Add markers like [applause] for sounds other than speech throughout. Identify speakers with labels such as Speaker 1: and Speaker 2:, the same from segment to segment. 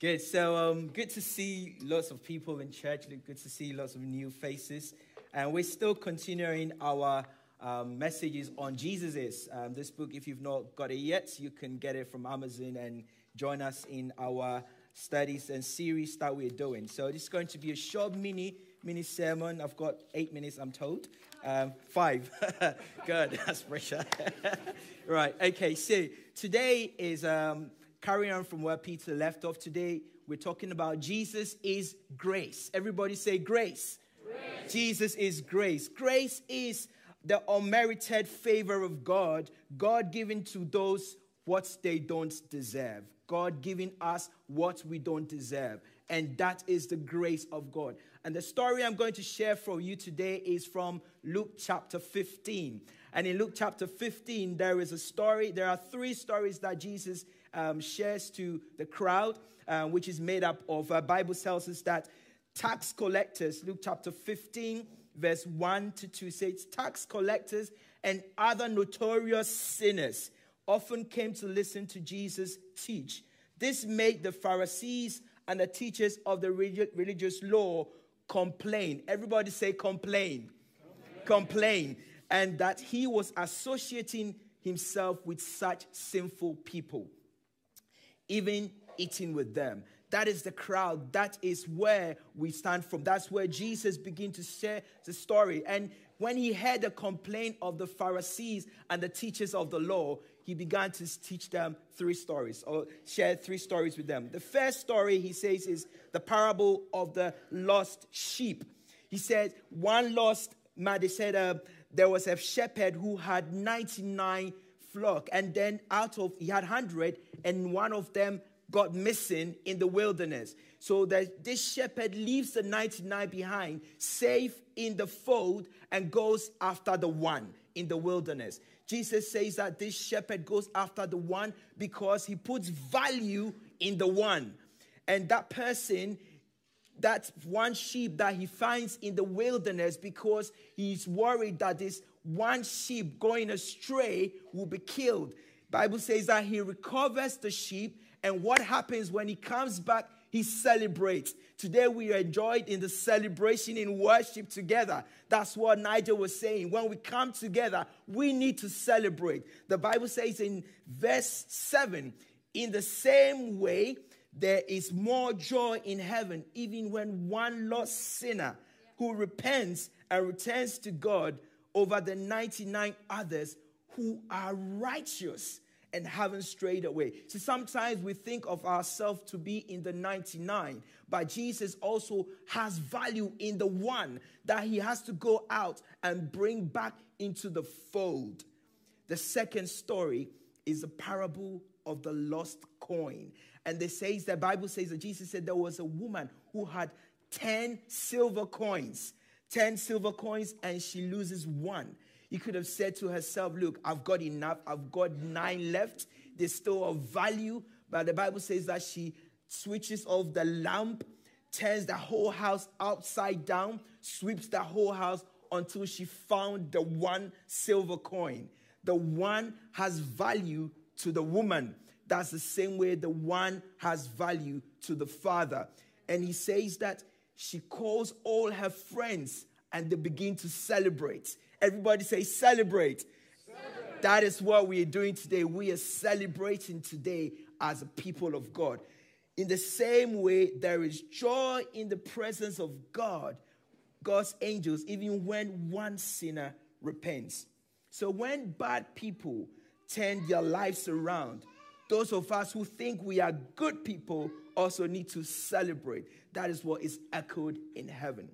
Speaker 1: Good. So, um, good to see lots of people in church. Good to see lots of new faces. And we're still continuing our um, messages on Jesus is. Um, this book, if you've not got it yet, you can get it from Amazon and join us in our studies and series that we're doing. So, this is going to be a short mini mini sermon. I've got eight minutes, I'm told. Um, five. [laughs] Good. [laughs] That's pressure. [laughs] right. Okay. So, today is. Um, carrying on from where Peter left off today, we're talking about Jesus is grace. Everybody say grace. grace. Jesus is grace. Grace is the unmerited favor of God, God giving to those what they don't deserve. God giving us what we don't deserve. And that is the grace of God. And the story I'm going to share for you today is from Luke chapter 15. And in Luke chapter 15, there is a story. There are three stories that Jesus um, shares to the crowd, uh, which is made up of, uh, Bible tells us that tax collectors, Luke chapter 15, verse 1 to 2 says, tax collectors and other notorious sinners often came to listen to Jesus teach. This made the Pharisees and the teachers of the religious law complain. Everybody say complain. Complain. complain. And that he was associating himself with such sinful people even eating with them. That is the crowd. That is where we stand from. That's where Jesus began to share the story. And when he heard the complaint of the Pharisees and the teachers of the law, he began to teach them three stories or share three stories with them. The first story he says is the parable of the lost sheep. He said, one lost man, they said uh, there was a shepherd who had 99 flock. And then out of, he had 100, and one of them got missing in the wilderness. So that this shepherd leaves the 99 behind, safe in the fold, and goes after the one in the wilderness. Jesus says that this shepherd goes after the one because he puts value in the one. And that person, that one sheep that he finds in the wilderness because he's worried that this one sheep going astray will be killed. Bible says that he recovers the sheep and what happens when he comes back he celebrates. Today we are enjoyed in the celebration in worship together. That's what Nigel was saying. When we come together, we need to celebrate. The Bible says in verse 7 in the same way, there is more joy in heaven, even when one lost sinner who repents and returns to God over the 99 others who are righteous and haven't strayed away. So sometimes we think of ourselves to be in the 99, but Jesus also has value in the one that he has to go out and bring back into the fold. The second story is the parable of the lost coin. And it says the Bible says that Jesus said there was a woman who had 10 silver coins 10 silver coins and she loses one. You could have said to herself, Look, I've got enough. I've got nine left. They're still of value. But the Bible says that she switches off the lamp, turns the whole house upside down, sweeps the whole house until she found the one silver coin. The one has value to the woman. That's the same way the one has value to the father. And he says that she calls all her friends and they begin to celebrate. Everybody say, celebrate. celebrate. That is what we are doing today. We are celebrating today as a people of God. In the same way, there is joy in the presence of God, God's angels, even when one sinner repents. So when bad people turn their lives around, those of us who think we are good people also need to celebrate. That is what is echoed in heaven.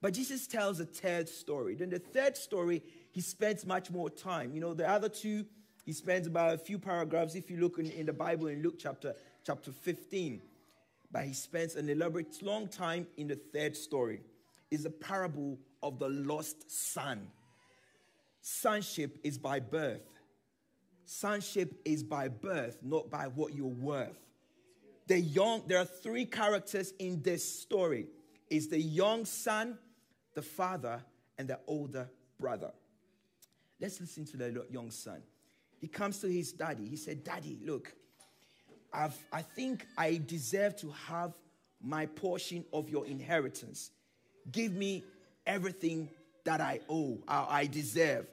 Speaker 1: But Jesus tells a third story. Then the third story, he spends much more time. You know, the other two, he spends about a few paragraphs if you look in, in the Bible in Luke chapter, chapter 15. But he spends an elaborate long time in the third story. Is a parable of the lost son. Sonship is by birth. Sonship is by birth, not by what you're worth the young, there are three characters in this story. Is the young son, the father, and the older brother. Let's listen to the young son. He comes to his daddy. He said, Daddy, look, I've, I think I deserve to have my portion of your inheritance. Give me everything that I owe, uh, I deserve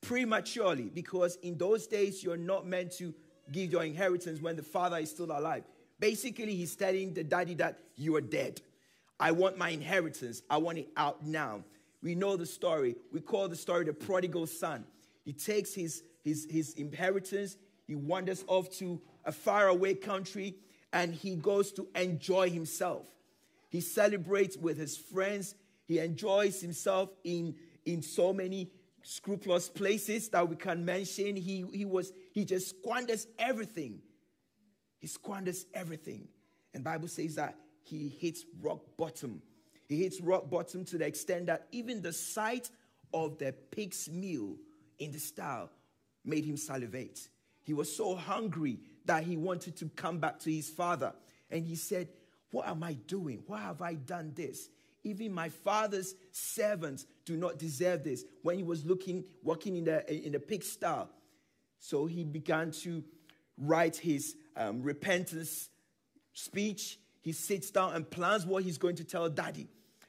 Speaker 1: prematurely, because in those days you're not meant to give your inheritance when the father is still alive. Basically, he's telling the daddy that you are dead. I want my inheritance. I want it out now. We know the story. We call the story the prodigal son. He takes his, his, his inheritance, he wanders off to a faraway country, and he goes to enjoy himself. He celebrates with his friends. He enjoys himself in, in so many scrupulous places that we can mention. He, he, was, he just squanders everything. He squanders everything. And Bible says that he hits rock bottom. He hits rock bottom to the extent that even the sight of the pig's meal in the stall made him salivate. He was so hungry that he wanted to come back to his father. And he said, What am I doing? Why have I done this? Even my father's servants do not deserve this. When he was looking, walking in the, in the pig stall. So he began to write his um, repentance speech. He sits down and plans what he's going to tell daddy.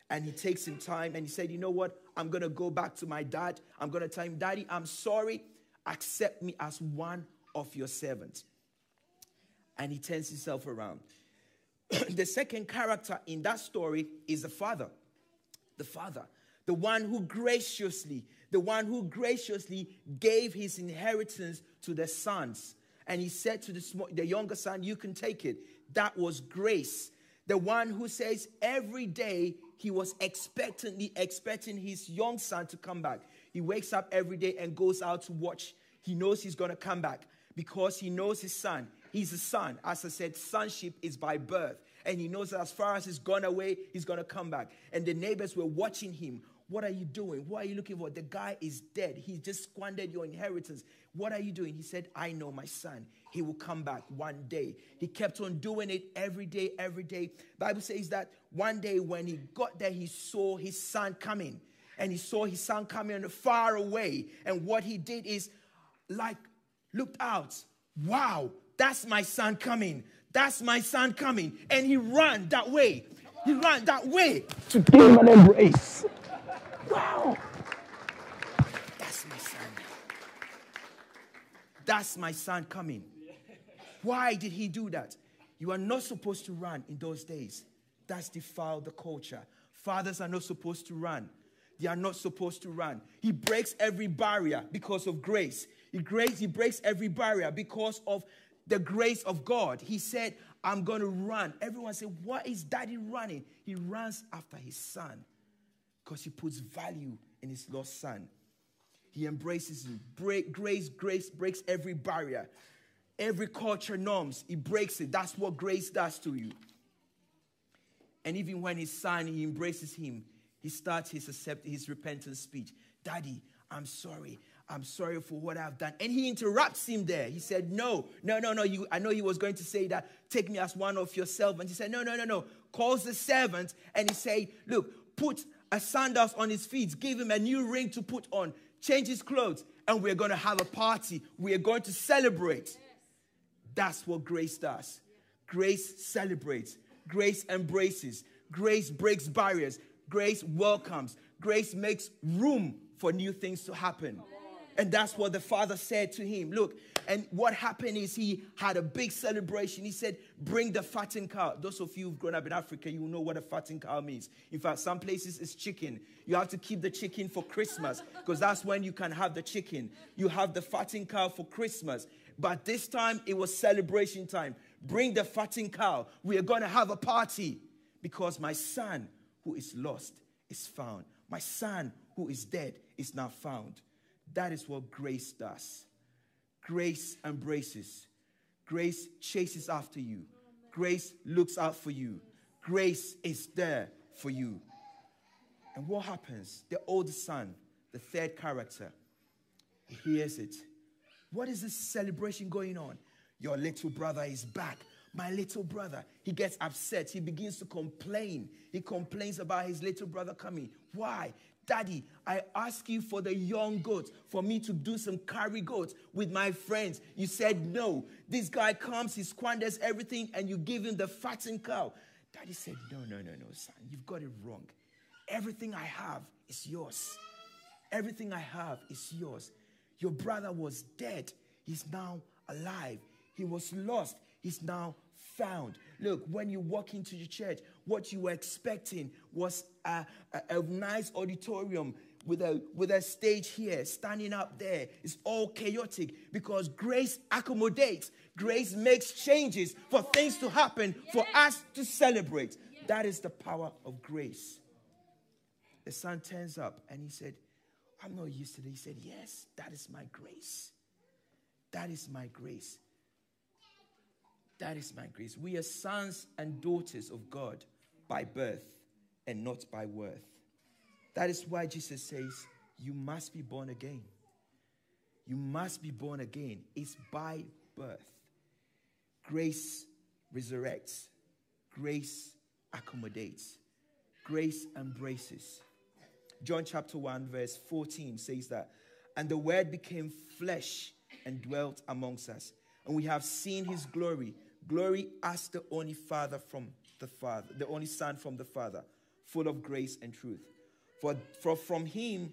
Speaker 1: And he takes some time and he said, You know what? I'm going to go back to my dad. I'm going to tell him, Daddy, I'm sorry. Accept me as one of your servants. And he turns himself around. [clears throat] the second character in that story is the father. The father, the one who graciously, the one who graciously gave his inheritance to the sons. And he said to the, the younger son, You can take it. That was grace. The one who says every day he was expectantly expecting his young son to come back. He wakes up every day and goes out to watch. He knows he's going to come back because he knows his son. He's a son. As I said, sonship is by birth. And he knows that as far as he's gone away, he's going to come back. And the neighbors were watching him. What are you doing? What are you looking for? The guy is dead. He just squandered your inheritance. What are you doing? He said, I know my son. He will come back one day. He kept on doing it every day, every day. Bible says that one day when he got there, he saw his son coming. And he saw his son coming far away. And what he did is like looked out. Wow, that's my son coming. That's my son coming. And he ran that way. He ran that way to give an embrace. Wow. That's my son. That's my son coming. Why did he do that? You are not supposed to run in those days. That's defiled the culture. Fathers are not supposed to run. They are not supposed to run. He breaks every barrier because of grace. He, grace, he breaks every barrier because of the grace of God. He said, I'm going to run. Everyone said, What is daddy running? He runs after his son because he puts value in his lost son. He embraces him. Break, grace, grace breaks every barrier, every culture norms. He breaks it. That's what grace does to you. And even when his son, he embraces him, he starts his accept his repentance speech. Daddy, I'm sorry. I'm sorry for what I've done. And he interrupts him there. He said, No, no, no, no. You, I know he was going to say that, take me as one of your servants. He said, No, no, no, no. Calls the servant and he said, Look, put a sandals on his feet, give him a new ring to put on, change his clothes, and we're going to have a party. We are going to celebrate. That's what grace does. Grace celebrates, grace embraces, grace breaks barriers, grace welcomes, grace makes room for new things to happen. And that's what the father said to him. Look, and what happened is he had a big celebration. He said, Bring the fattened cow. Those of you who've grown up in Africa, you know what a fattened cow means. In fact, some places it's chicken. You have to keep the chicken for Christmas because that's when you can have the chicken. You have the fattened cow for Christmas. But this time it was celebration time. Bring the fattened cow. We are going to have a party because my son who is lost is found. My son who is dead is now found. That is what grace does. Grace embraces, grace chases after you, grace looks out for you, grace is there for you. And what happens? The older son, the third character, he hears it. What is this celebration going on? Your little brother is back. My little brother. He gets upset. He begins to complain. He complains about his little brother coming. Why? Daddy, I ask you for the young goats, for me to do some carry goats with my friends. You said no. This guy comes, he squanders everything, and you give him the fattened cow. Daddy said, No, no, no, no, son, you've got it wrong. Everything I have is yours. Everything I have is yours. Your brother was dead, he's now alive. He was lost, he's now found. Look, when you walk into the church, what you were expecting was a, a, a nice auditorium with a, with a stage here, standing up there. It's all chaotic because grace accommodates, grace makes changes for things to happen, for us to celebrate. That is the power of grace. The son turns up and he said, I'm not used to this. He said, Yes, that is my grace. That is my grace. That is my grace. We are sons and daughters of God by birth and not by worth. That is why Jesus says, You must be born again. You must be born again. It's by birth. Grace resurrects, grace accommodates, grace embraces. John chapter 1, verse 14 says that, And the word became flesh and dwelt amongst us, and we have seen his glory Glory as the only Father from the Father, the only Son from the Father, full of grace and truth. For, for from him,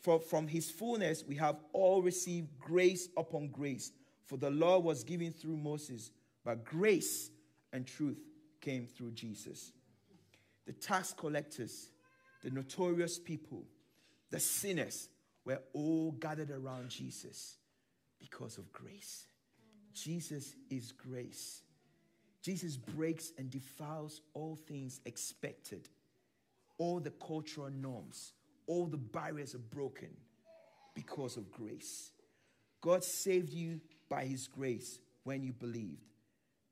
Speaker 1: for from his fullness, we have all received grace upon grace. For the law was given through Moses, but grace and truth came through Jesus. The tax collectors, the notorious people, the sinners were all gathered around Jesus because of grace. Jesus is grace. Jesus breaks and defiles all things expected. All the cultural norms, all the barriers are broken because of grace. God saved you by his grace when you believed.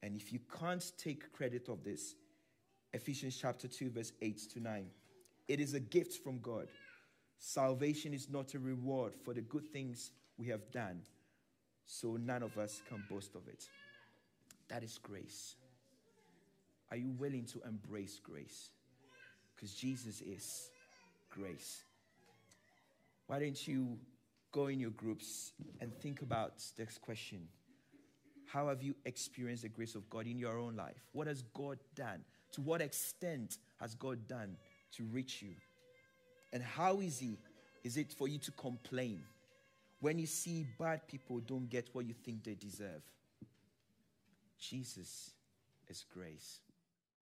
Speaker 1: And if you can't take credit of this, Ephesians chapter 2, verse 8 to 9, it is a gift from God. Salvation is not a reward for the good things we have done so none of us can boast of it. That is grace. Are you willing to embrace grace? Because Jesus is grace. Why don't you go in your groups and think about this question? How have you experienced the grace of God in your own life? What has God done? To what extent has God done to reach you? And how easy is it for you to complain? When you see bad people don't get what you think they deserve, Jesus is grace.